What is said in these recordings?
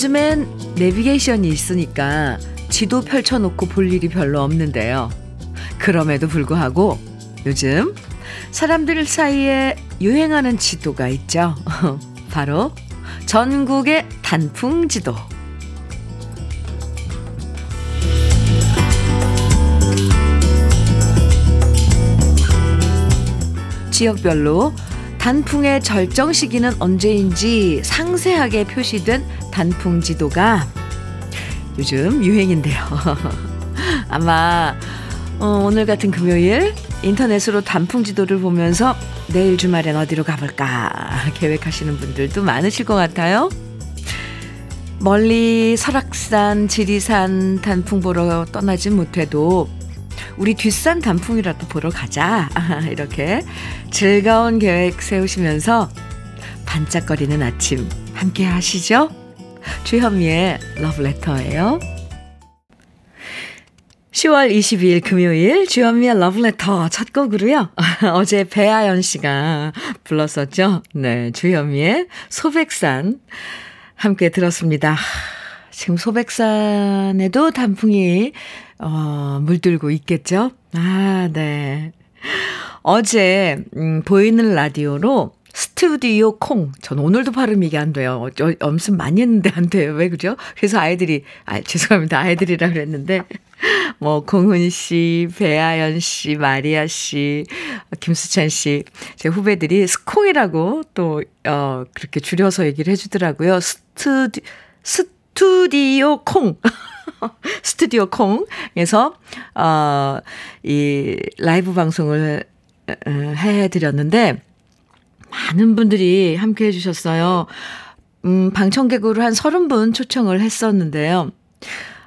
요즘엔 내비게이션이 있으니까 지도 펼쳐놓고 볼 일이 별로 없는데요. 그럼에도 불구하고 요즘 사람들 사이에 유행하는 지도가 있죠. 바로 전국의 단풍 지도. 지역별로 단풍의 절정 시기는 언제인지 상세하게 표시된 단풍 지도가 요즘 유행인데요. 아마 어, 오늘 같은 금요일 인터넷으로 단풍 지도를 보면서 내일 주말엔 어디로 가볼까 계획하시는 분들도 많으실 것 같아요. 멀리 설악산, 지리산 단풍 보러 떠나진 못해도 우리 뒷산 단풍이라도 보러 가자. 이렇게 즐거운 계획 세우시면서 반짝거리는 아침 함께 하시죠? 주현미의 러브레터예요. 10월 22일 금요일 주현미의 러브레터 첫 곡으로요. 어제 배아연 씨가 불렀었죠. 네, 주현미의 소백산 함께 들었습니다. 지금 소백산에도 단풍이 어, 물들고 있겠죠? 아, 네. 어제, 음, 보이는 라디오로 스튜디오 콩. 전 오늘도 발음이 이게 안 돼요. 어, 엄청 많이 했는데 안 돼요. 왜 그죠? 그래서 아이들이, 아, 죄송합니다. 아이들이라 그랬는데, 뭐, 공은 씨, 배아연 씨, 마리아 씨, 김수찬 씨, 제 후배들이 스콩이라고 또, 어, 그렇게 줄여서 얘기를 해주더라고요. 스튜디, 스튜디오 콩. 스튜디오 콩에서, 어, 이 라이브 방송을 해드렸는데, 많은 분들이 함께 해주셨어요. 음, 방청객으로 한 30분 초청을 했었는데요.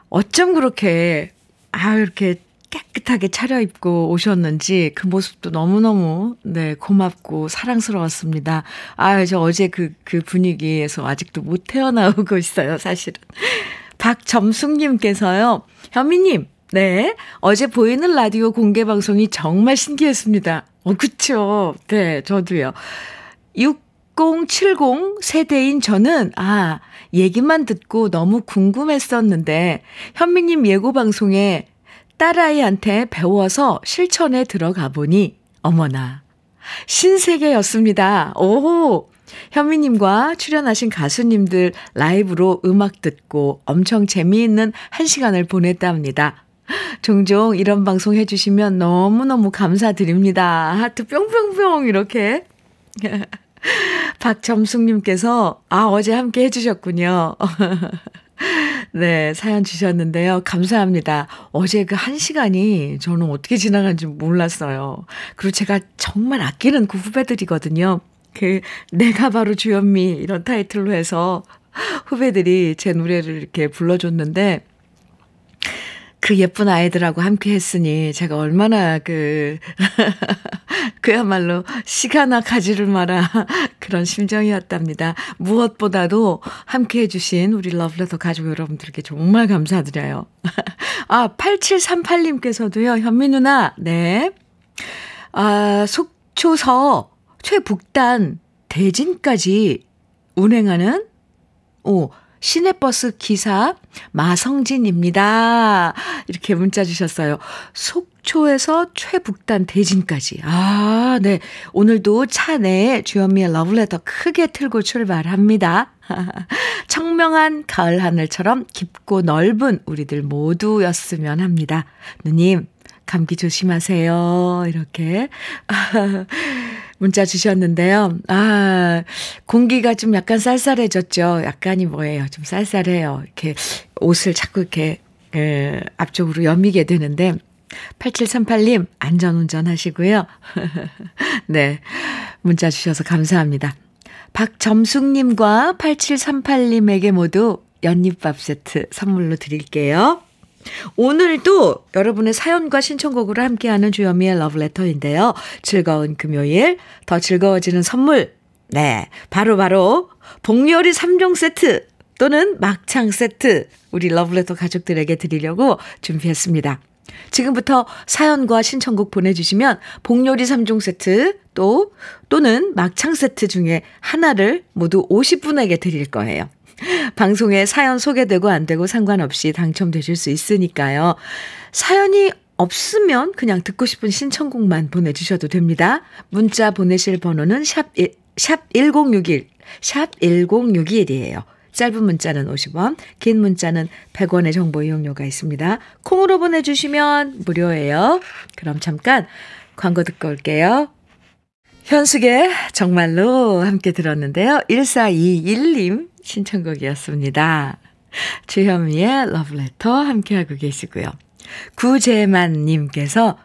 어쩜 그렇게, 아, 이렇게 깨끗하게 차려입고 오셨는지 그 모습도 너무너무, 네, 고맙고 사랑스러웠습니다. 아, 저 어제 그, 그 분위기에서 아직도 못 태어나오고 있어요, 사실은. 박점숙님께서요, 현미님, 네, 어제 보이는 라디오 공개 방송이 정말 신기했습니다. 어, 그쵸. 네, 저도요. 6070 세대인 저는, 아, 얘기만 듣고 너무 궁금했었는데, 현미님 예고방송에 딸아이한테 배워서 실천에 들어가 보니, 어머나, 신세계였습니다. 오! 현미님과 출연하신 가수님들 라이브로 음악 듣고 엄청 재미있는 한 시간을 보냈답니다. 종종 이런 방송 해주시면 너무너무 감사드립니다. 하트 뿅뿅뿅 이렇게. 박점숙님께서, 아, 어제 함께 해주셨군요. 네, 사연 주셨는데요. 감사합니다. 어제 그 한 시간이 저는 어떻게 지나간지 몰랐어요. 그리고 제가 정말 아끼는 그 후배들이거든요. 그, 내가 바로 주현미 이런 타이틀로 해서 후배들이 제 노래를 이렇게 불러줬는데, 그 예쁜 아이들하고 함께 했으니 제가 얼마나 그, 그야말로 시가나 가지를 마라 그런 심정이었답니다. 무엇보다도 함께 해주신 우리 러브레터 가족 여러분들께 정말 감사드려요. 아, 8738님께서도요, 현미 누나, 네. 아, 속초서 최북단 대진까지 운행하는, 오, 시내버스 기사 마성진입니다. 이렇게 문자 주셨어요. 속초에서 최북단 대진까지. 아, 네. 오늘도 차 내에 주현미의 러브레터 크게 틀고 출발합니다. 청명한 가을 하늘처럼 깊고 넓은 우리들 모두였으면 합니다. 누님, 감기 조심하세요. 이렇게. 문자 주셨는데요. 아, 공기가 좀 약간 쌀쌀해졌죠. 약간이 뭐예요? 좀 쌀쌀해요. 이렇게 옷을 자꾸 이렇게, 에, 앞쪽으로 여미게 되는데, 8738님, 안전운전 하시고요. 네. 문자 주셔서 감사합니다. 박점숙님과 8738님에게 모두 연잎밥 세트 선물로 드릴게요. 오늘도 여러분의 사연과 신청곡으로 함께하는 주현미의 러브레터인데요. 즐거운 금요일, 더 즐거워지는 선물. 네, 바로바로 바로 복요리 3종 세트 또는 막창 세트 우리 러브레터 가족들에게 드리려고 준비했습니다. 지금부터 사연과 신청곡 보내주시면 복요리 3종 세트 또 또는 막창 세트 중에 하나를 모두 50분에게 드릴 거예요. 방송에 사연 소개되고 안 되고 상관없이 당첨되실 수 있으니까요. 사연이 없으면 그냥 듣고 싶은 신청곡만 보내주셔도 됩니다. 문자 보내실 번호는 샵, 샵 1061, 샵 1061이에요. 짧은 문자는 50원, 긴 문자는 100원의 정보 이용료가 있습니다. 콩으로 보내주시면 무료예요. 그럼 잠깐 광고 듣고 올게요. 현숙의 정말로 함께 들었는데요. 1421님 신청곡이었습니다. 주현미의 러브레터 함께하고 계시고요. 구재만님께서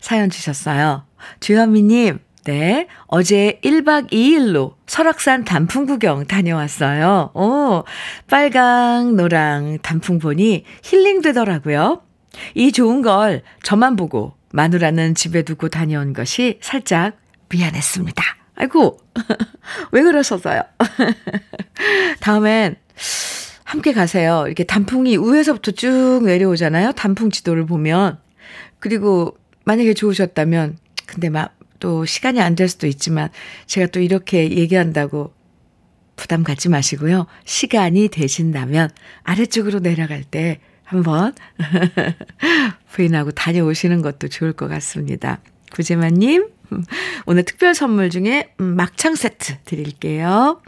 사연 주셨어요. 주현미님, 네. 어제 1박 2일로 설악산 단풍 구경 다녀왔어요. 오, 빨강, 노랑 단풍 보니 힐링 되더라고요. 이 좋은 걸 저만 보고 마누라는 집에 두고 다녀온 것이 살짝 미안했습니다. 아이고, 왜 그러셨어요? 다음엔 함께 가세요. 이렇게 단풍이 위에서부터 쭉 내려오잖아요. 단풍 지도를 보면. 그리고 만약에 좋으셨다면, 근데 막 또 시간이 안 될 수도 있지만, 제가 또 이렇게 얘기한다고 부담 갖지 마시고요. 시간이 되신다면 아래쪽으로 내려갈 때 한번 부인하고 다녀오시는 것도 좋을 것 같습니다. 구재만님, 오늘 특별 선물 중에 막창 세트 드릴게요.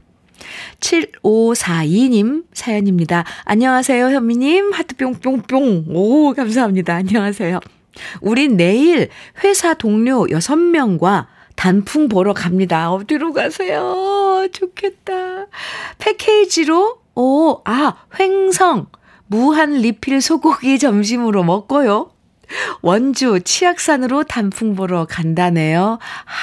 7542님 사연입니다. 안녕하세요, 현미님. 하트 뿅뿅뿅. 오, 감사합니다. 안녕하세요. 우린 내일 회사 동료 6명과 단풍 보러 갑니다. 어디로 가세요? 좋겠다. 패키지로, 오, 아, 횡성, 무한 리필 소고기 점심으로 먹고요. 원주 치악산으로 단풍 보러 간다네요. 하,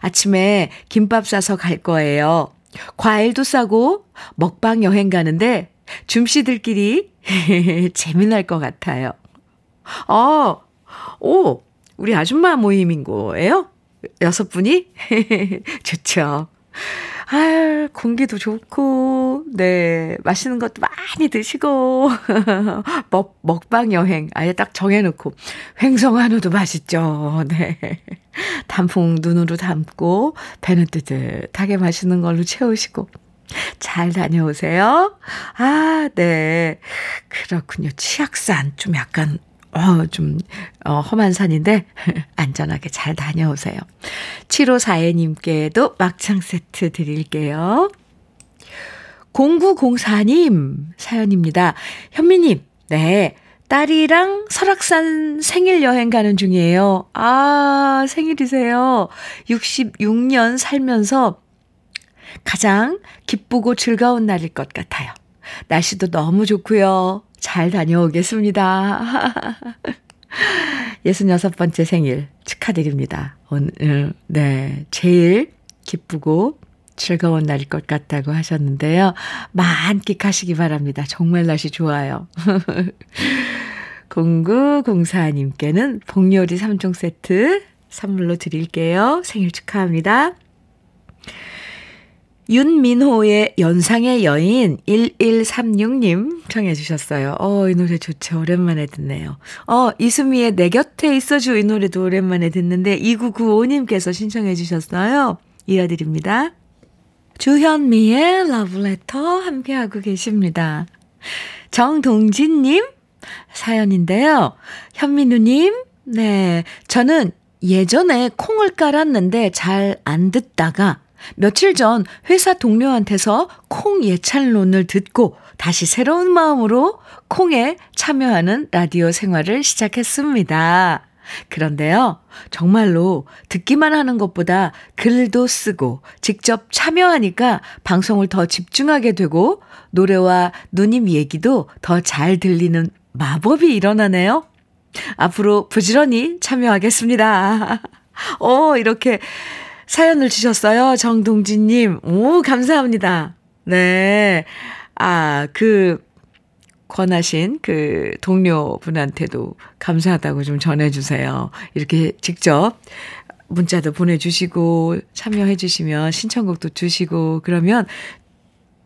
아침에 김밥 싸서 갈 거예요. 과일도 싸고 먹방 여행 가는데 줌씨들끼리 재미날 것 같아요. 어, 오, 우리 아줌마 모임인 거예요? 여섯 분이? 좋죠. 아, 공기도 좋고, 네, 맛있는 것도 많이 드시고, 먹, 먹방 여행 아예 딱 정해놓고, 횡성 한우도 맛있죠. 네. 단풍 눈으로 담고, 배는 뜨뜻하게 맛있는 걸로 채우시고, 잘 다녀오세요. 아, 네. 그렇군요. 치악산 좀 약간 어, 좀, 어, 험한 산인데, 안전하게 잘 다녀오세요. 7542님께도 막창 세트 드릴게요. 0904님 사연입니다. 현미님, 네. 딸이랑 설악산 생일 여행 가는 중이에요. 아, 생일이세요. 66년 살면서 가장 기쁘고 즐거운 날일 것 같아요. 날씨도 너무 좋고요. 잘 다녀오겠습니다. 66번째 생일 축하드립니다. 오늘, 네. 제일 기쁘고 즐거운 날일 것 같다고 하셨는데요. 만끽하시기 바랍니다. 정말 날씨 좋아요. 0904님께는 복요리 3종 세트 선물로 드릴게요. 생일 축하합니다. 윤민호의 연상의 여인 1136님 청해 주셨어요. 어, 이 노래 좋죠. 오랜만에 듣네요. 어, 이수미의 내 곁에 있어줘 이 노래도 오랜만에 듣는데 2995님께서 신청해 주셨어요. 이어드립니다. 주현미의 러브레터 함께하고 계십니다. 정동진님 사연인데요. 현민우님, 네. 저는 예전에 콩을 깔았는데 잘 안 듣다가 며칠 전 회사 동료한테서 콩 예찬론을 듣고 다시 새로운 마음으로 콩에 참여하는 라디오 생활을 시작했습니다. 그런데요, 정말로 듣기만 하는 것보다 글도 쓰고 직접 참여하니까 방송을 더 집중하게 되고 노래와 누님 얘기도 더 잘 들리는 마법이 일어나네요. 앞으로 부지런히 참여하겠습니다. 어, 이렇게 사연을 주셨어요. 정동진님. 오, 감사합니다. 네. 아, 그, 권하신 그 동료분한테도 감사하다고 좀 전해주세요. 이렇게 직접 문자도 보내주시고, 참여해주시면 신청곡도 주시고, 그러면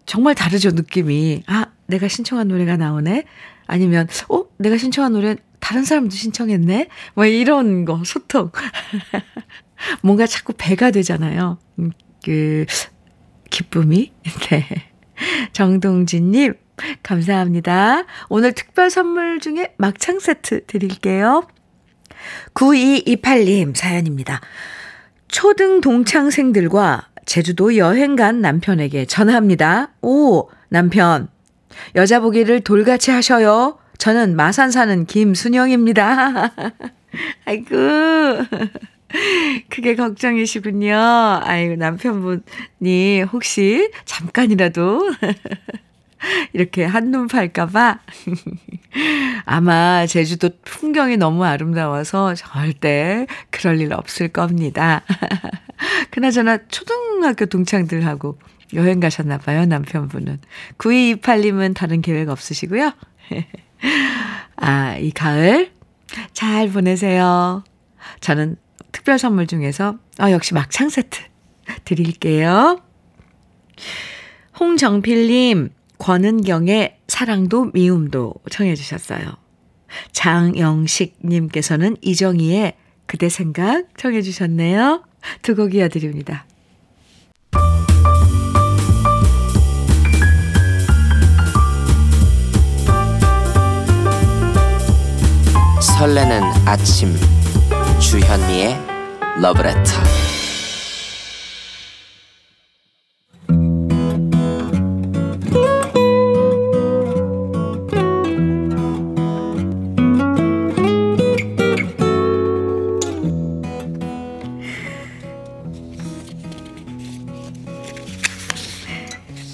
정말 다르죠, 느낌이. 아, 내가 신청한 노래가 나오네? 아니면, 어? 내가 신청한 노래 다른 사람도 신청했네? 뭐 이런 거, 소통. 뭔가 자꾸 배가 되잖아요. 음, 그, 기쁨이. 네. 정동진님, 감사합니다. 오늘 특별 선물 중에 막창 세트 드릴게요. 9228님 사연입니다. 초등 동창생들과 제주도 여행 간 남편에게 전화합니다. 오, 남편. 여자 보기를 돌같이 하셔요. 저는 마산 사는 김순영입니다. 아이고. 그게 걱정이시군요. 아이고, 남편분이 혹시 잠깐이라도 이렇게 한눈 팔까봐. 아마 제주도 풍경이 너무 아름다워서 절대 그럴 일 없을 겁니다. 그나저나 초등학교 동창들하고 여행 가셨나봐요, 남편분은. 9228님은 다른 계획 없으시고요. 아, 이 가을 잘 보내세요. 저는 특별 선물 중에서, 아, 역시 막창 세트 드릴게요. 홍정필님, 권은경의 사랑도 미움도 청해 주셨어요. 장영식님께서는 이정희의 그대 생각 청해 주셨네요. 두 곡 이어드립니다. 설레는 아침 주현미의 러브레터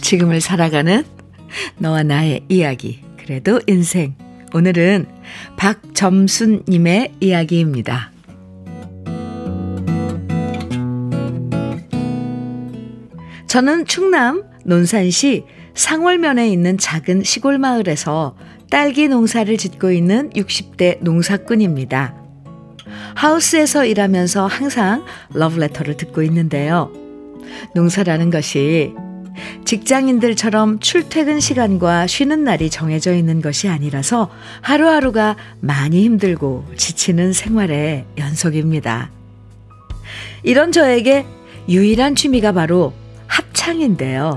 지금을 살아가는 너와 나의 이야기. 그래도 인생. 오늘은 박점순님의 이야기입니다. 저는 충남 논산시 상월면에 있는 작은 시골 마을에서 딸기 농사를 짓고 있는 60대 농사꾼입니다. 하우스에서 일하면서 항상 러브레터를 듣고 있는데요. 농사라는 것이 직장인들처럼 출퇴근 시간과 쉬는 날이 정해져 있는 것이 아니라서 하루하루가 많이 힘들고 지치는 생활의 연속입니다. 이런 저에게 유일한 취미가 바로 합 창인데요.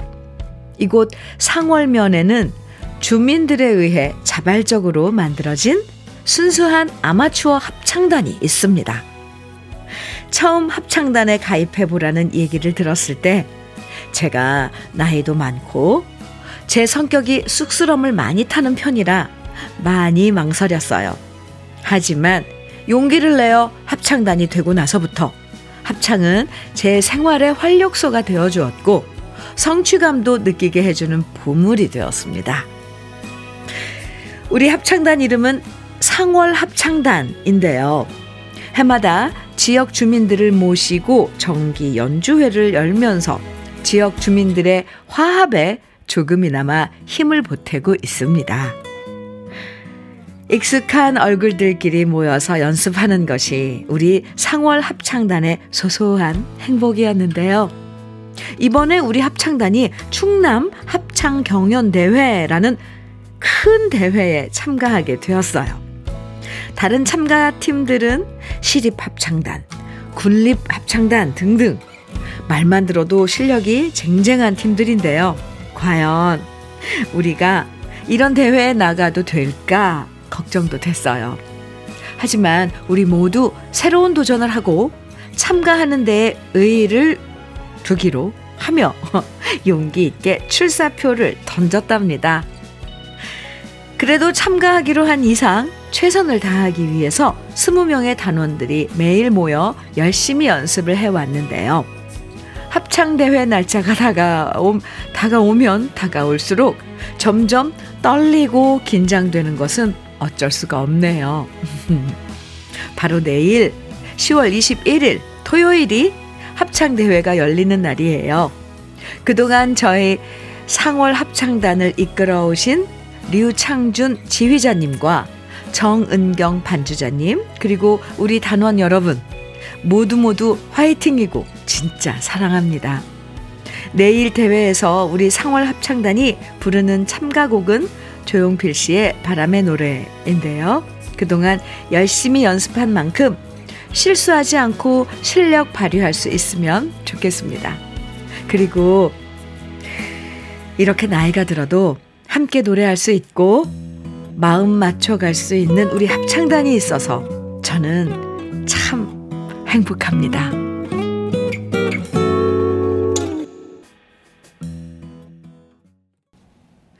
이곳 상월면에는 주민들에 의해 자발적으로 만들어진 순수한 아마추어 합창단이 있습니다. 처음 합창단에 가입해보라는 얘기를 들었을 때 제가 나이도 많고 제 성격이 쑥스럼을 많이 타는 편이라 많이 망설였어요. 하지만 용기를 내어 합창단이 되고 나서부터 합창은 제 생활의 활력소가 되어 주었고 성취감도 느끼게 해주는 보물이 되었습니다. 우리 합창단 이름은 상월 합창단인데요. 해마다 지역 주민들을 모시고 정기 연주회를 열면서 지역 주민들의 화합에 조금이나마 힘을 보태고 있습니다. 익숙한 얼굴들끼리 모여서 연습하는 것이 우리 상월 합창단의 소소한 행복이었는데요. 이번에 우리 합창단이 충남 합창 경연 대회라는 큰 대회에 참가하게 되었어요. 다른 참가 팀들은 시립 합창단, 군립 합창단 등등 말만 들어도 실력이 쟁쟁한 팀들인데요. 과연 우리가 이런 대회에 나가도 될까 걱정도 됐어요. 하지만 우리 모두 새로운 도전을 하고 참가하는 데 의의를 두기로 하며 용기 있게 출사표를 던졌답니다. 그래도 참가하기로 한 이상 최선을 다하기 위해서 20명의 단원들이 매일 모여 열심히 연습을 해왔는데요. 합창대회 날짜가 다가오, 다가오면 다가올수록 점점 떨리고 긴장되는 것은 어쩔 수가 없네요. 바로 내일 10월 21일 토요일이 합창대회가 열리는 날이에요. 그동안 저희 상월 합창단을 이끌어 오신 류창준 지휘자님과 정은경 반주자님, 그리고 우리 단원 여러분, 모두 모두 화이팅이고 진짜 사랑합니다. 내일 대회에서 우리 상월 합창단이 부르는 참가곡은 조용필 씨의 바람의 노래인데요. 그동안 열심히 연습한 만큼 실수하지 않고 실력 발휘할 수 있으면 좋겠습니다. 그리고 이렇게 나이가 들어도 함께 노래할 수 있고 마음 맞춰갈 수 있는 우리 합창단이 있어서 저는 참 행복합니다.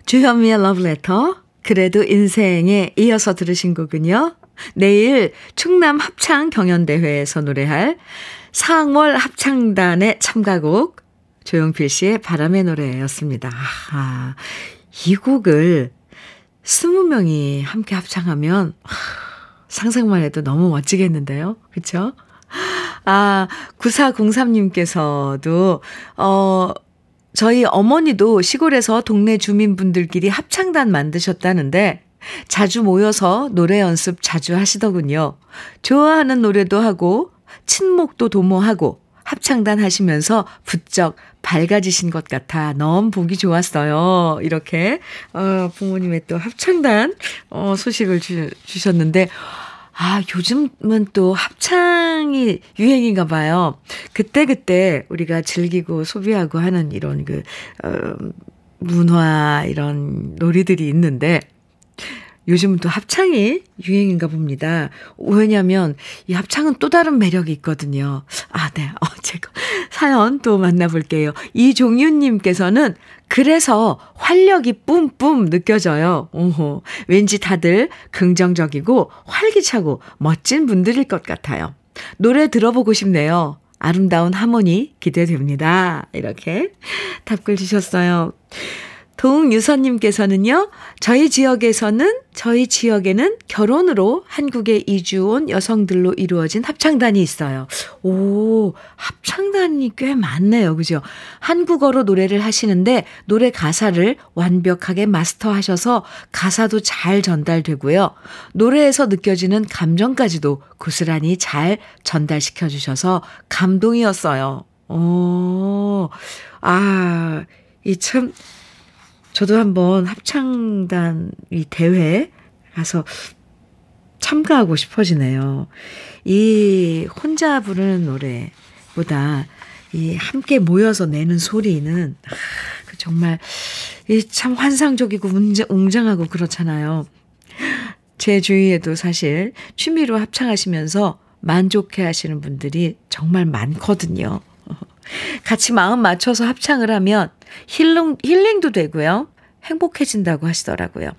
주현미의 러브레터 그래도 인생에 이어서 들으신 곡은요. 내일 충남 합창 경연대회에서 노래할 상월 합창단의 참가곡 조용필 씨의 바람의 노래였습니다. 아, 이 곡을 스무 명이 함께 합창하면 상상만 해도 너무 멋지겠는데요. 그쵸? 아, 9403님께서도, 어, 저희 어머니도 시골에서 동네 주민분들끼리 합창단 만드셨다는데 자주 모여서 노래 연습 자주 하시더군요. 좋아하는 노래도 하고 친목도 도모하고 합창단 하시면서 부쩍 밝아지신 것 같아 너무 보기 좋았어요. 이렇게 어, 부모님의 또 합창단 어, 소식을 주, 주셨는데 아, 요즘은 또 합창이 유행인가 봐요. 그때그때 우리가 즐기고 소비하고 하는 이런 그, 어, 문화, 이런 놀이들이 있는데, 요즘은 또 합창이 유행인가 봅니다. 왜냐면 이 합창은 또 다른 매력이 있거든요. 아, 네. 어, 제가 사연 또 만나볼게요. 이종윤님께서는 그래서 활력이 뿜뿜 느껴져요. 오호. 왠지 다들 긍정적이고 활기차고 멋진 분들일 것 같아요. 노래 들어보고 싶네요. 아름다운 하모니 기대됩니다. 이렇게 답글 주셨어요. 동유선님께서는요, 저희 지역에서는, 저희 지역에는 결혼으로 한국에 이주 온 여성들로 이루어진 합창단이 있어요. 오, 합창단이 꽤 많네요. 그죠? 한국어로 노래를 하시는데, 노래 가사를 완벽하게 마스터하셔서 가사도 잘 전달되고요. 노래에서 느껴지는 감정까지도 고스란히 잘 전달시켜 주셔서 감동이었어요. 오, 아, 이 참, 저도 한번 합창단 이 대회에 가서 참가하고 싶어지네요. 이 혼자 부르는 노래보다 이 함께 모여서 내는 소리는 아, 그 정말 참 환상적이고 웅장하고 그렇잖아요. 제 주위에도 사실 취미로 합창하시면서 만족해 하시는 분들이 정말 많거든요. 같이 마음 맞춰서 합창을 하면 힐링, 힐링도 되고요. 행복해진다고 하시더라고요.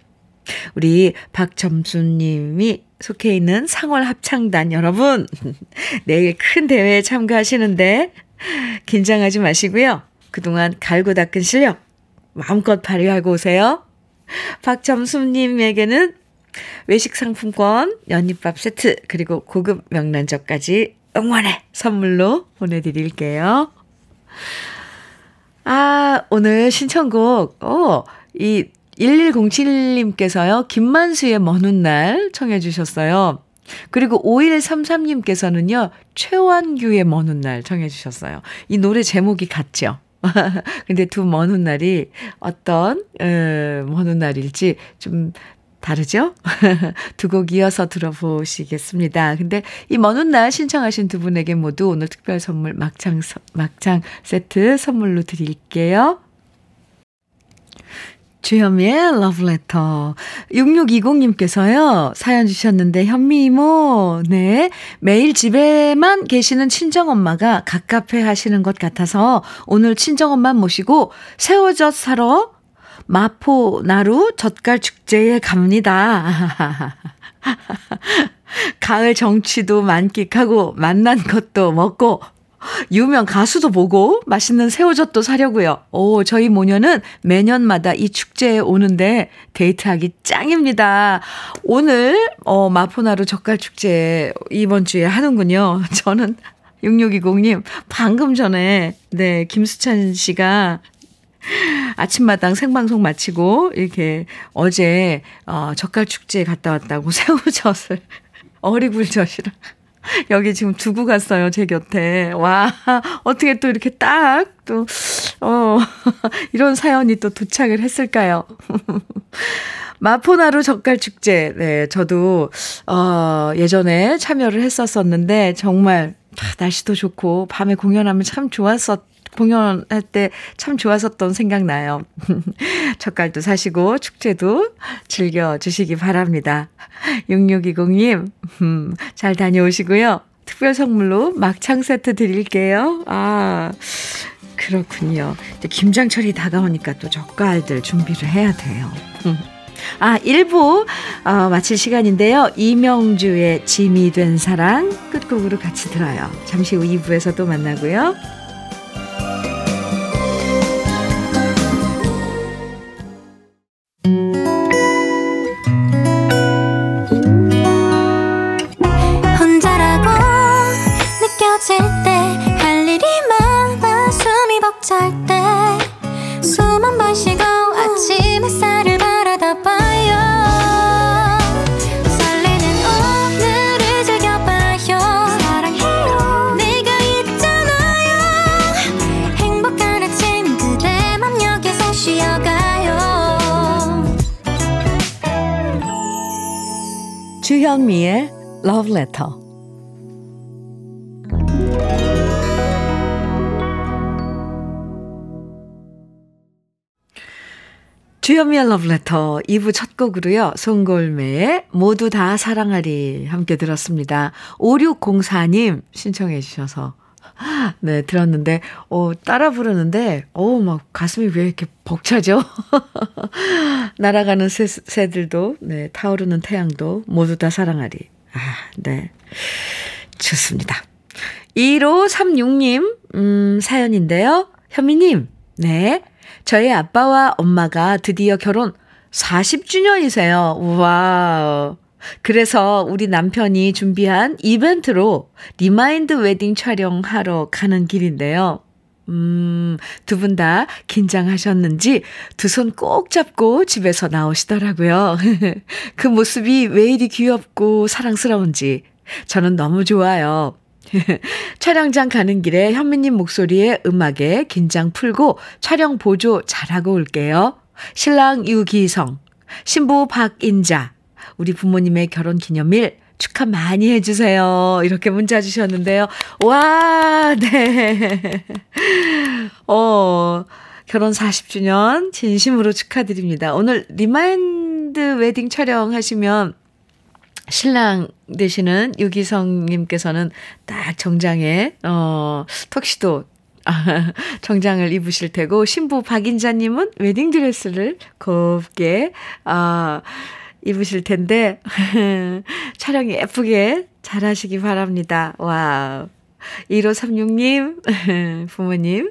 우리 박점수님이 속해 있는 상월 합창단 여러분, 내일 큰 대회에 참가하시는데 긴장하지 마시고요. 그동안 갈고 닦은 실력 마음껏 발휘하고 오세요. 박점수님에게는 외식 상품권, 연잎밥 세트, 그리고 고급 명란젓까지 응원의 선물로 보내드릴게요. 아, 오늘 신청곡, 어, 이 1107님께서요, 김만수의 먼 훗날 청해주셨어요. 그리고 5133님께서는요, 최완규의 먼 훗날 청해주셨어요. 이 노래 제목이 같죠? 근데 두 먼 훗날이 어떤, 어, 먼 훗날일지 좀 다르죠? 두 곡 이어서 들어보시겠습니다. 근데 이 먼 훗날 신청하신 두 분에게 모두 오늘 특별 선물 막창, 막창 세트 선물로 드릴게요. 주현미의 러브레터. 6620님께서요, 사연 주셨는데, 현미 이모, 네. 매일 집에만 계시는 친정엄마가 갑갑해 하시는 것 같아서, 오늘 친정엄마 모시고 새우젓 사러 마포 나루 젓갈 축제에 갑니다. 가을 정취도 만끽하고 만난 것도 먹고 유명 가수도 보고 맛있는 새우젓도 사려고요. 오, 저희 모녀는 매년마다 이 축제에 오는데 데이트하기 짱입니다. 오늘 어 마포나루 젓갈 축제 이번 주에 하는군요. 저는 6620님 방금 전에 네, 김수찬 씨가 아침마당 생방송 마치고 이렇게 어제 어 젓갈 축제에 갔다 왔다고 새우젓을 어리굴젓이랑 여기 지금 두고 갔어요, 제 곁에. 와, 어떻게 또 이렇게 딱, 또, 어, 이런 사연이 또 도착을 했을까요? 마포나루 젓갈축제, 네, 저도, 어, 예전에 참여를 했었었는데, 정말, 날씨도 좋고, 밤에 공연하면 참 좋았었, 공연할 때 참 좋았었던 생각나요. 젓갈도 사시고 축제도 즐겨주시기 바랍니다. 6620님, 음, 잘 다녀오시고요. 특별 선물로 막창 세트 드릴게요. 아, 그렇군요. 김장철이 다가오니까 또 젓갈들 준비를 해야 돼요. 아, 1부 어, 마칠 시간인데요. 이명주의 짐이 된 사랑 끝곡으로 같이 들어요. 잠시 후 2부에서 또 만나고요. Letter. 주현미의 Letter 2부 첫 곡으로요. 송골매의 모두 다 사랑하리 함께 들었습니다. 5604님 신청해 주셔서 네, 들었는데, 어, 따라 부르는데, 어, 막 가슴이 왜 이렇게 벅차죠? 날아가는 새, 새들도, 네, 타오르는 태양도 모두 다 사랑하리. 아, 네. 좋습니다. 1536님, 음, 사연인데요. 현미님, 네. 저희 아빠와 엄마가 드디어 결혼 40주년이세요. 우와. 그래서 우리 남편이 준비한 이벤트로 리마인드 웨딩 촬영하러 가는 길인데요. 음, 두 분 다 긴장하셨는지 두 손 꼭 잡고 집에서 나오시더라고요. 그 모습이 왜 이리 귀엽고 사랑스러운지 저는 너무 좋아요. 촬영장 가는 길에 현미님 목소리에 음악에 긴장 풀고 촬영 보조 잘하고 올게요. 신랑 유기성, 신부 박인자, 우리 부모님의 결혼 기념일 축하 많이 해주세요. 이렇게 문자 주셨는데요. 와, 네. 어, 결혼 40주년 진심으로 축하드립니다. 오늘 리마인드 웨딩 촬영하시면 신랑 되시는 유기성님께서는 딱 정장에, 어, 턱시도 정장을 입으실 테고, 신부 박인자님은 웨딩드레스를 곱게, 아, 입으실 텐데, 촬영 예쁘게 잘 하시기 바랍니다. 와 1536님, 부모님,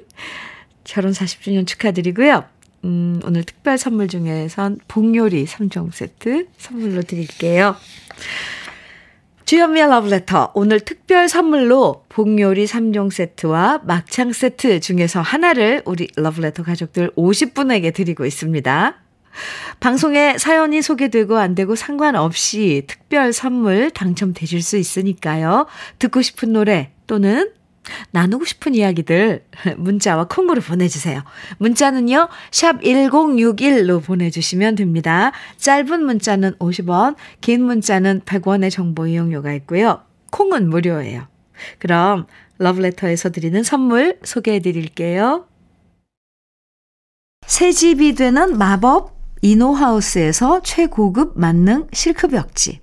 결혼 40주년 축하드리고요. 음, 오늘 특별 선물 중에선 복요리 3종 세트 선물로 드릴게요. 주현미의 러브레터. 오늘 특별 선물로 복요리 3종 세트와 막창 세트 중에서 하나를 우리 러브레터 가족들 50분에게 드리고 있습니다. 방송에 사연이 소개되고 안 되고 상관없이 특별 선물 당첨되실 수 있으니까요. 듣고 싶은 노래 또는 나누고 싶은 이야기들 문자와 콩으로 보내주세요. 문자는요, 샵 1061로 보내주시면 됩니다. 짧은 문자는 50원, 긴 문자는 100원의 정보 이용료가 있고요. 콩은 무료예요. 그럼 러브레터에서 드리는 선물 소개해 드릴게요. 새 집이 되는 마법 이노하우스에서 최고급 만능 실크벽지.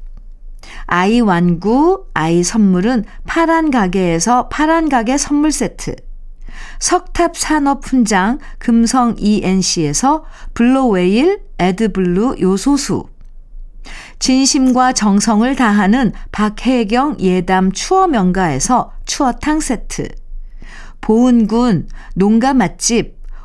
아이 완구, 아이 선물은 파란 가게에서 파란 가게 선물 세트. 석탑 산업 훈장 금성 ENC에서 블로웨일 에드블루 요소수. 진심과 정성을 다하는 박혜경 예담 추어 명가에서 추어탕 세트. 보은군 농가 맛집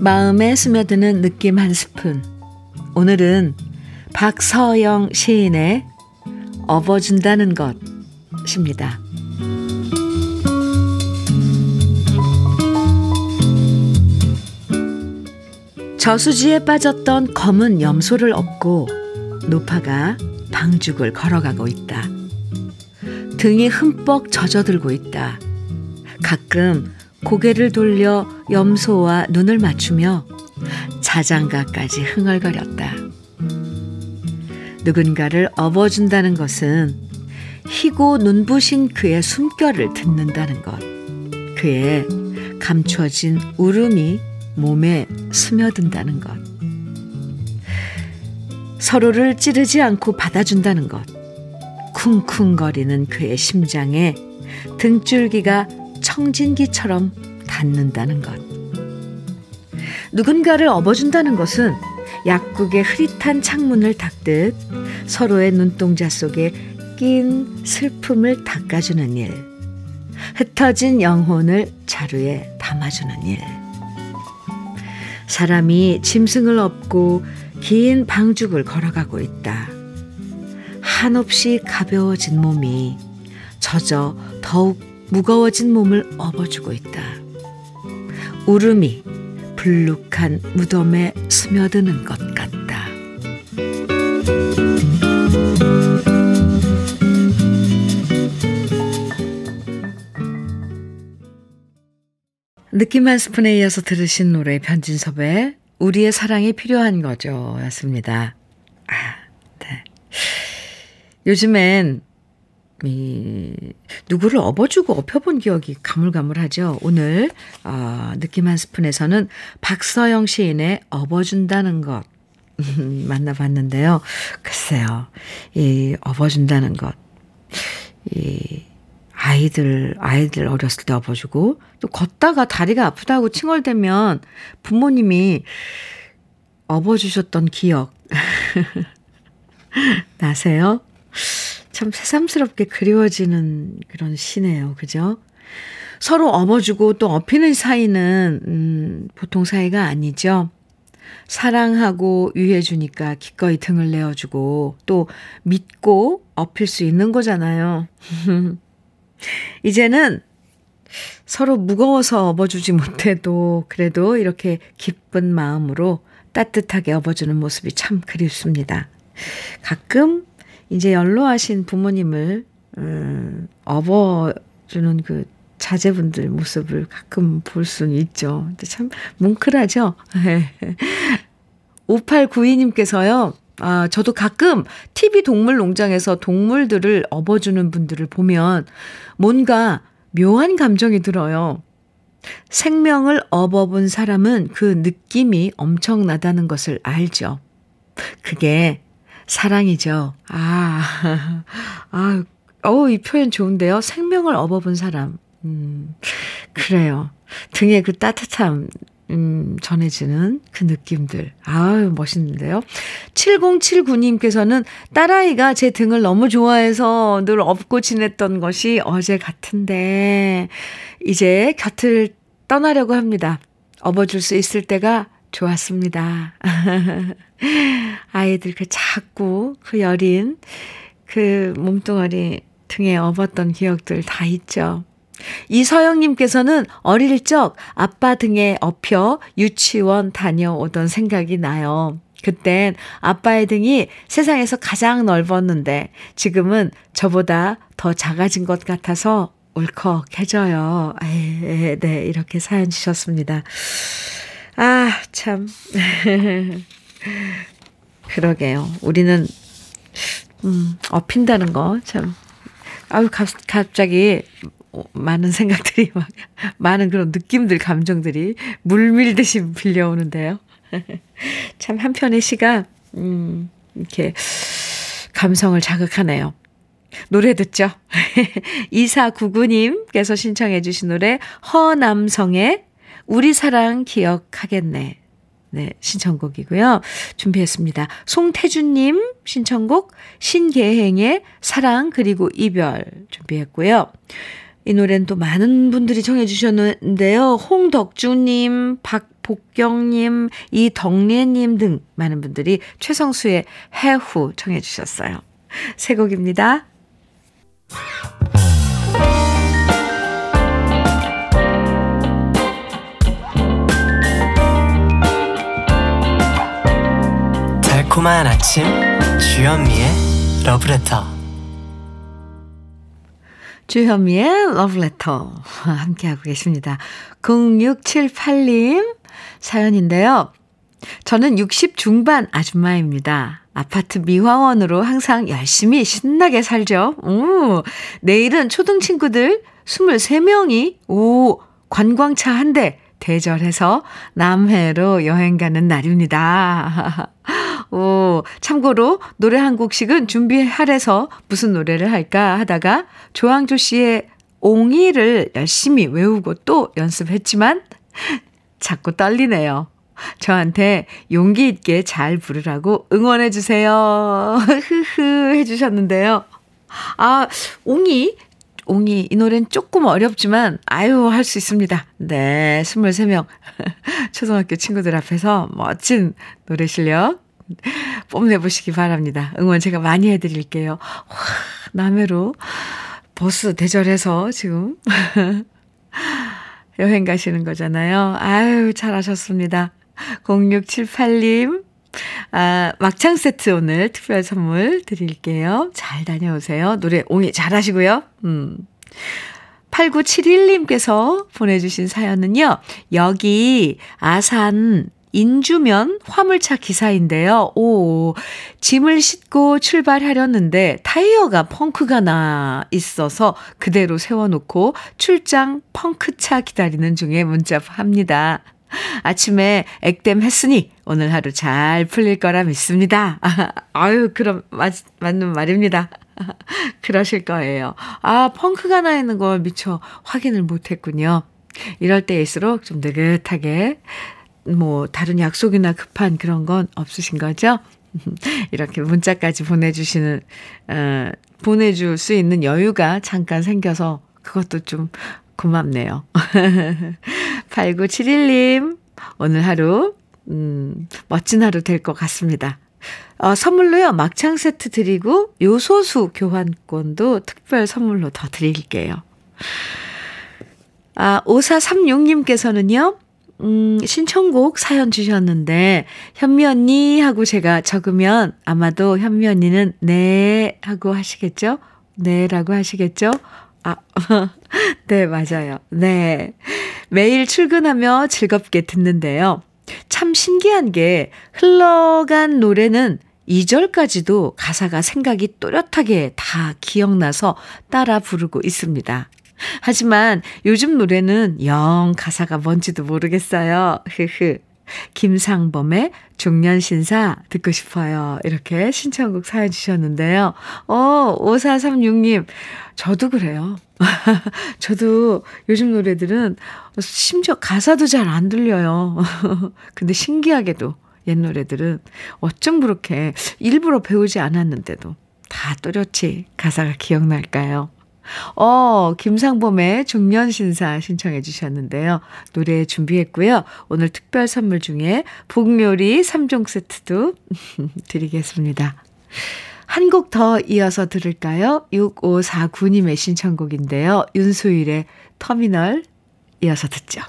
마음에 스며드는 느낌 한 스푼. 오늘은 박서영 시인의 업어준다는 것입니다. 저수지에 빠졌던 검은 염소를 업고 노파가 방죽을 걸어가고 있다. 등이 흠뻑 젖어들고 있다. 가끔 고개를 돌려 염소와 눈을 맞추며 자장가까지 흥얼거렸다. 누군가를 업어준다는 것은 희고 눈부신 그의 숨결을 듣는다는 것. 그의 감춰진 울음이 몸에 스며든다는 것. 서로를 찌르지 않고 받아준다는 것. 쿵쿵거리는 그의 심장에 등줄기가 청진기처럼 닿는다는 것. 누군가를 업어준다는 것은 약국의 흐릿한 창문을 닦듯 서로의 눈동자 속에 낀 슬픔을 닦아주는 일. 흩어진 영혼을 자루에 담아주는 일. 사람이 짐승을 업고 긴 방죽을 걸어가고 있다. 한없이 가벼워진 몸이 젖어 더욱 무거워진 몸을 업어주고 있다. 울음이 불룩한 무덤에 스며드는 것 같다. 느낌 한 스푼에 이어서 들으신 노래 변진섭의 우리의 사랑이 필요한 거죠. 였습니다. 아, 네. 요즘엔 이 누구를 업어주고 업혀본 기억이 가물가물하죠. 오늘 어, 느낌 한 스푼에서는 박서영 시인의 업어준다는 것 만나봤는데요. 글쎄요, 이 업어준다는 것, 이 아이들, 아이들 어렸을 때 업어주고, 또 걷다가 다리가 아프다고 칭얼대면 부모님이 업어주셨던 기억. 나세요? 참 새삼스럽게 그리워지는 그런 시네요. 그죠? 서로 업어주고 또 업히는 사이는, 음, 보통 사이가 아니죠. 사랑하고 위해주니까 기꺼이 등을 내어주고 또 믿고 업힐 수 있는 거잖아요. 이제는 서로 무거워서 업어주지 못해도 그래도 이렇게 기쁜 마음으로 따뜻하게 업어주는 모습이 참 그립습니다. 가끔 이제 연로하신 부모님을 음, 업어주는 그 자제분들 모습을 가끔 볼 수는 있죠. 참 뭉클하죠. 5892님께서요. 아, 저도 가끔 TV 동물 농장에서 동물들을 업어주는 분들을 보면 뭔가 묘한 감정이 들어요. 생명을 업어본 사람은 그 느낌이 엄청나다는 것을 알죠. 그게 사랑이죠. 아, 아, 어, 이 표현 좋은데요. 생명을 업어본 사람. 음, 그래요. 등에 그 따뜻함, 음, 전해지는 그 느낌들. 아유, 멋있는데요. 7079님께서는 딸아이가 제 등을 너무 좋아해서 늘 업고 지냈던 것이 어제 같은데, 이제 곁을 떠나려고 합니다. 업어줄 수 있을 때가 좋았습니다. 아이들 그 작고 그 여린 그 몸뚱아리 등에 업었던 기억들 다 있죠. 이서영님께서는 어릴 적 아빠 등에 업혀 유치원 다녀오던 생각이 나요. 그땐 아빠의 등이 세상에서 가장 넓었는데 지금은 저보다 더 작아진 것 같아서 울컥해져요. 에, 네, 이렇게 사연 주셨습니다. 아, 참. 그러게요. 우리는, 음, 업힌다는 거, 참. 아유, 갑, 갑자기 많은 생각들이 막, 많은 그런 느낌들, 감정들이 물밀듯이 빌려오는데요. 참 한편의 시가, 음, 이렇게 감성을 자극하네요. 노래 듣죠? 2499님께서 신청해 주신 노래 허남성의 우리 사랑 기억하겠네. 네, 신청곡이고요. 준비했습니다. 송태준님 신청곡 신계행의 사랑 그리고 이별 준비했고요. 이 노래는 또 많은 분들이 청해 주셨는데요. 홍덕주님, 박복경님, 이덕래님 등 많은 분들이 최성수의 해후 청해 주셨어요. 새 곡입니다. 달콤한 아침 주현미의 러브레터 주현미의 러브레터 함께하고 계십니다. 0678님 사연인데요. 저는 60 중반 아줌마입니다. 아파트 미화원으로 항상 열심히 신나게 살죠. 오, 내일은 초등 친구들 23명이, 오, 관광차 한 대 대절해서 남해로 여행 가는 날입니다. 오, 참고로 노래 한 곡씩은 준비하래서 무슨 노래를 할까 하다가 조항조 씨의 옹이를 열심히 외우고 또 연습했지만 자꾸 떨리네요. 저한테 용기 있게 잘 부르라고 응원해 주세요. 흐흐 해 주셨는데요. 아, 옹이 옹이 이 노래는 조금 어렵지만 아유 할 수 있습니다. 네, 23명 초등학교 친구들 앞에서 멋진 노래 실력 뽐내보시기 바랍니다. 응원 제가 많이 해드릴게요. 와, 남해로 버스 대절해서 지금 여행 가시는 거잖아요. 아유 잘하셨습니다. 0678님, 아, 막창 세트 오늘 특별 선물 드릴게요. 잘 다녀오세요. 노래 옹이 잘 하시고요. 음. 8971님께서 보내주신 사연은요, 여기 아산 인주면 화물차 기사인데요. 오, 짐을 싣고 출발하려는데 타이어가 펑크가 나 있어서 그대로 세워놓고 출장 펑크차 기다리는 중에 문자합니다. 아침에 액땜 했으니 오늘 하루 잘 풀릴 거라 믿습니다. 아유, 그럼 맞, 맞는 말입니다. 그러실 거예요. 아, 펑크가 나 있는 걸 미처 확인을 못 했군요. 이럴 때일수록 좀 느긋하게, 뭐, 다른 약속이나 급한 그런 건 없으신 거죠? 이렇게 문자까지 보내주시는, 어, 보내줄 수 있는 여유가 잠깐 생겨서 그것도 좀 고맙네요. 8971님, 오늘 하루, 음, 멋진 하루 될 것 같습니다. 어, 선물로요, 막창 세트 드리고, 요소수 교환권도 특별 선물로 더 드릴게요. 아, 5436님께서는요, 음, 신청곡 사연 주셨는데, 현미 언니 하고 제가 적으면 아마도 현미 언니는 네 하고 하시겠죠? 네 라고 하시겠죠? 아, 네, 맞아요. 네. 매일 출근하며 즐겁게 듣는데요. 참 신기한 게 흘러간 노래는 2절까지도 가사가 생각이 또렷하게 다 기억나서 따라 부르고 있습니다. 하지만 요즘 노래는 영 가사가 뭔지도 모르겠어요. 흐흐. 김상범의 중년신사 듣고 싶어요. 이렇게 신청곡 사연 주셨는데요. 어, 5436님. 저도 그래요. 저도 요즘 노래들은 심지어 가사도 잘 안 들려요. 근데 신기하게도 옛 노래들은 어쩜 그렇게 일부러 배우지 않았는데도 다 또렷이 가사가 기억날까요? 어, 김상범의 중년신사 신청해 주셨는데요. 노래 준비했고요. 오늘 특별 선물 중에 복요리 3종 세트도 드리겠습니다. 한 곡 더 이어서 들을까요? 6549님의 신청곡인데요. 윤수일의 터미널 이어서 듣죠.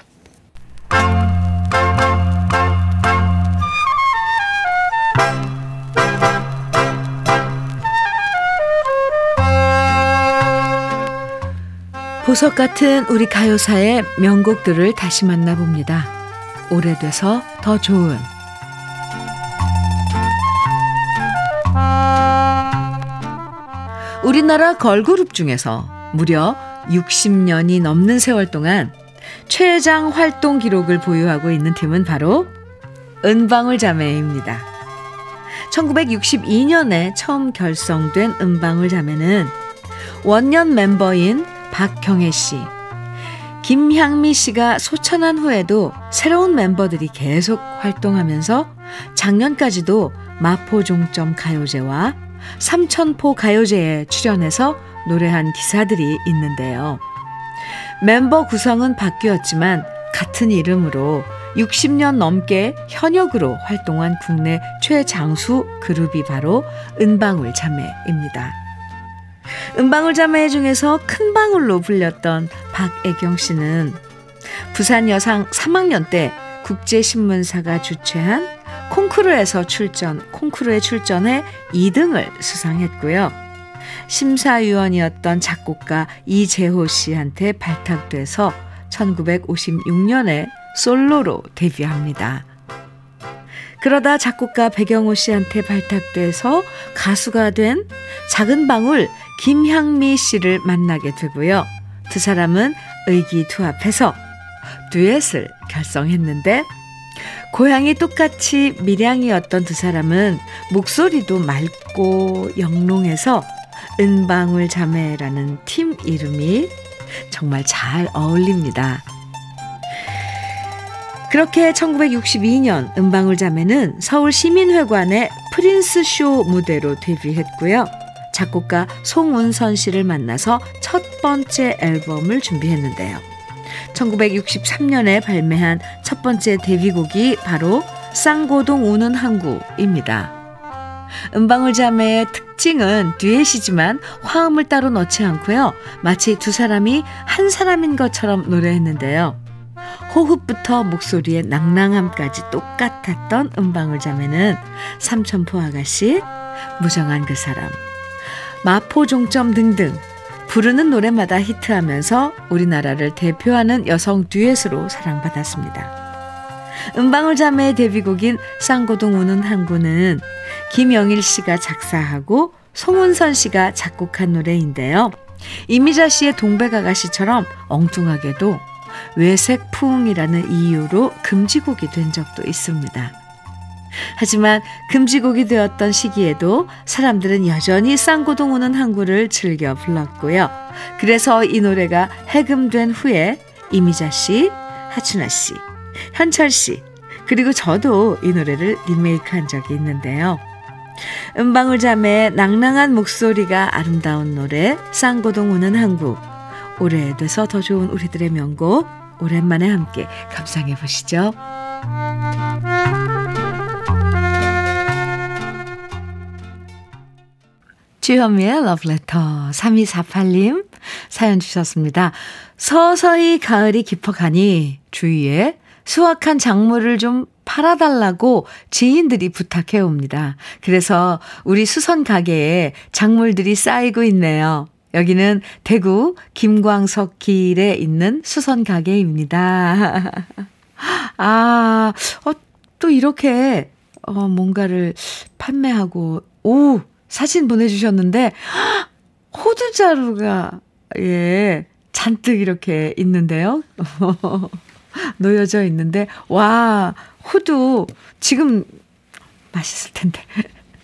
보석 같은 우리 가요사의 명곡들을 다시 만나봅니다. 오래돼서 더 좋은 우리나라 걸그룹 중에서 무려 60년이 넘는 세월 동안 최장 활동 기록을 보유하고 있는 팀은 바로 은방울 자매입니다. 1962년에 처음 결성된 은방울 자매는 원년 멤버인 박경혜 씨, 김향미 씨가 소천한 후에도 새로운 멤버들이 계속 활동하면서 작년까지도 마포종점 가요제와 삼천포 가요제에 출연해서 노래한 기사들이 있는데요. 멤버 구성은 바뀌었지만 같은 이름으로 60년 넘게 현역으로 활동한 국내 최장수 그룹이 바로 은방울 자매입니다. 은방울 자매 중에서 큰 방울로 불렸던 박애경 씨는 부산 여상 3학년 때 국제신문사가 주최한 콩쿠르에서 출전, 콩쿠르에 출전해 2등을 수상했고요. 심사위원이었던 작곡가 이재호 씨한테 발탁돼서 1956년에 솔로로 데뷔합니다. 그러다 작곡가 배경호 씨한테 발탁돼서 가수가 된 작은 방울 김향미 씨를 만나게 되고요. 두 사람은 의기투합해서 듀엣을 결성했는데 고향이 똑같이 밀양이었던 두 사람은 목소리도 맑고 영롱해서 은방울 자매라는 팀 이름이 정말 잘 어울립니다. 그렇게 1962년 은방울 자매는 서울 시민회관의 프린스 쇼 무대로 데뷔했고요. 작곡가 송은선 씨를 만나서 첫 번째 앨범을 준비했는데요. 1963년에 발매한 첫 번째 데뷔곡이 바로 쌍고동 우는 항구입니다. 은방울 자매의 특징은 듀엣이지만 화음을 따로 넣지 않고요. 마치 두 사람이 한 사람인 것처럼 노래했는데요. 호흡부터 목소리의 낭낭함까지 똑같았던 은방울 자매는 삼천포 아가씨, 무정한 그 사람, 마포종점 등등 부르는 노래마다 히트하면서 우리나라를 대표하는 여성 듀엣으로 사랑받았습니다. 은방울 자매의 데뷔곡인 쌍고동 우는 항구는 김영일 씨가 작사하고 송은선 씨가 작곡한 노래인데요. 이미자 씨의 동백아가씨처럼 엉뚱하게도 외색풍이라는 이유로 금지곡이 된 적도 있습니다. 하지만 금지곡이 되었던 시기에도 사람들은 여전히 쌍고동 우는 항구를 즐겨 불렀고요. 그래서 이 노래가 해금된 후에 이미자 씨, 하춘아 씨, 현철 씨, 그리고 저도 이 노래를 리메이크한 적이 있는데요. 은방울 자매의 낭낭한 목소리가 아름다운 노래 쌍고동 우는 항구 오래돼서 더 좋은 우리들의 명곡 오랜만에 함께 감상해 보시죠. 주현미의 러브레터 3248님 사연 주셨습니다. 서서히 가을이 깊어가니 주위에 수확한 작물을 좀 팔아달라고 지인들이 부탁해 옵니다. 그래서 우리 수선 가게에 작물들이 쌓이고 있네요. 여기는 대구 김광석 길에 있는 수선 가게입니다. 아, 어, 또 이렇게, 어, 뭔가를 판매하고, 오, 사진 보내주셨는데, 호두자루가, 예, 잔뜩 이렇게 있는데요. 놓여져 있는데, 와, 호두, 지금 맛있을 텐데.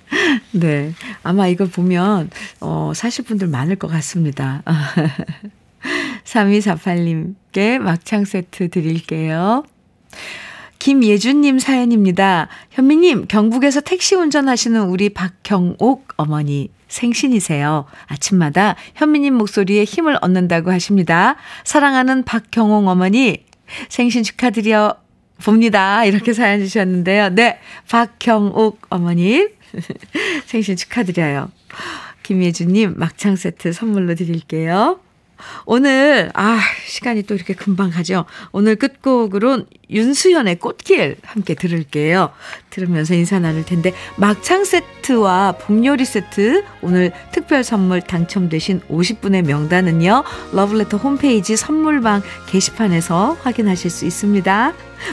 네. 아마 이걸 보면, 어, 사실 분들 많을 것 같습니다. 3248님께 막창 세트 드릴게요. 김예준님 사연입니다. 현미님, 경북에서 택시 운전하시는 우리 박경옥 어머니 생신이세요. 아침마다 현미님 목소리에 힘을 얻는다고 하십니다. 사랑하는 박경옥 어머니 생신 축하드려 봅니다. 이렇게 사연 주셨는데요. 네, 박경옥 어머니 생신 축하드려요. 김예주님 막창 세트 선물로 드릴게요. 오늘, 아, 시간이 또 이렇게 금방 가죠. 오늘 끝곡으로 윤수현의 꽃길 함께 들을게요. 들으면서 인사 나눌 텐데, 막창 세트와 복요리 세트, 오늘 특별 선물 당첨되신 50분의 명단은요, 러브레터 홈페이지 선물방 게시판에서 확인하실 수 있습니다.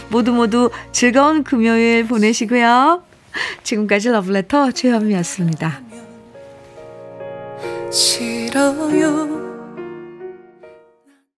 모두 모두 즐거운 금요일 보내시고요. 지금까지 러브레터 최현미였습니다. 싫어요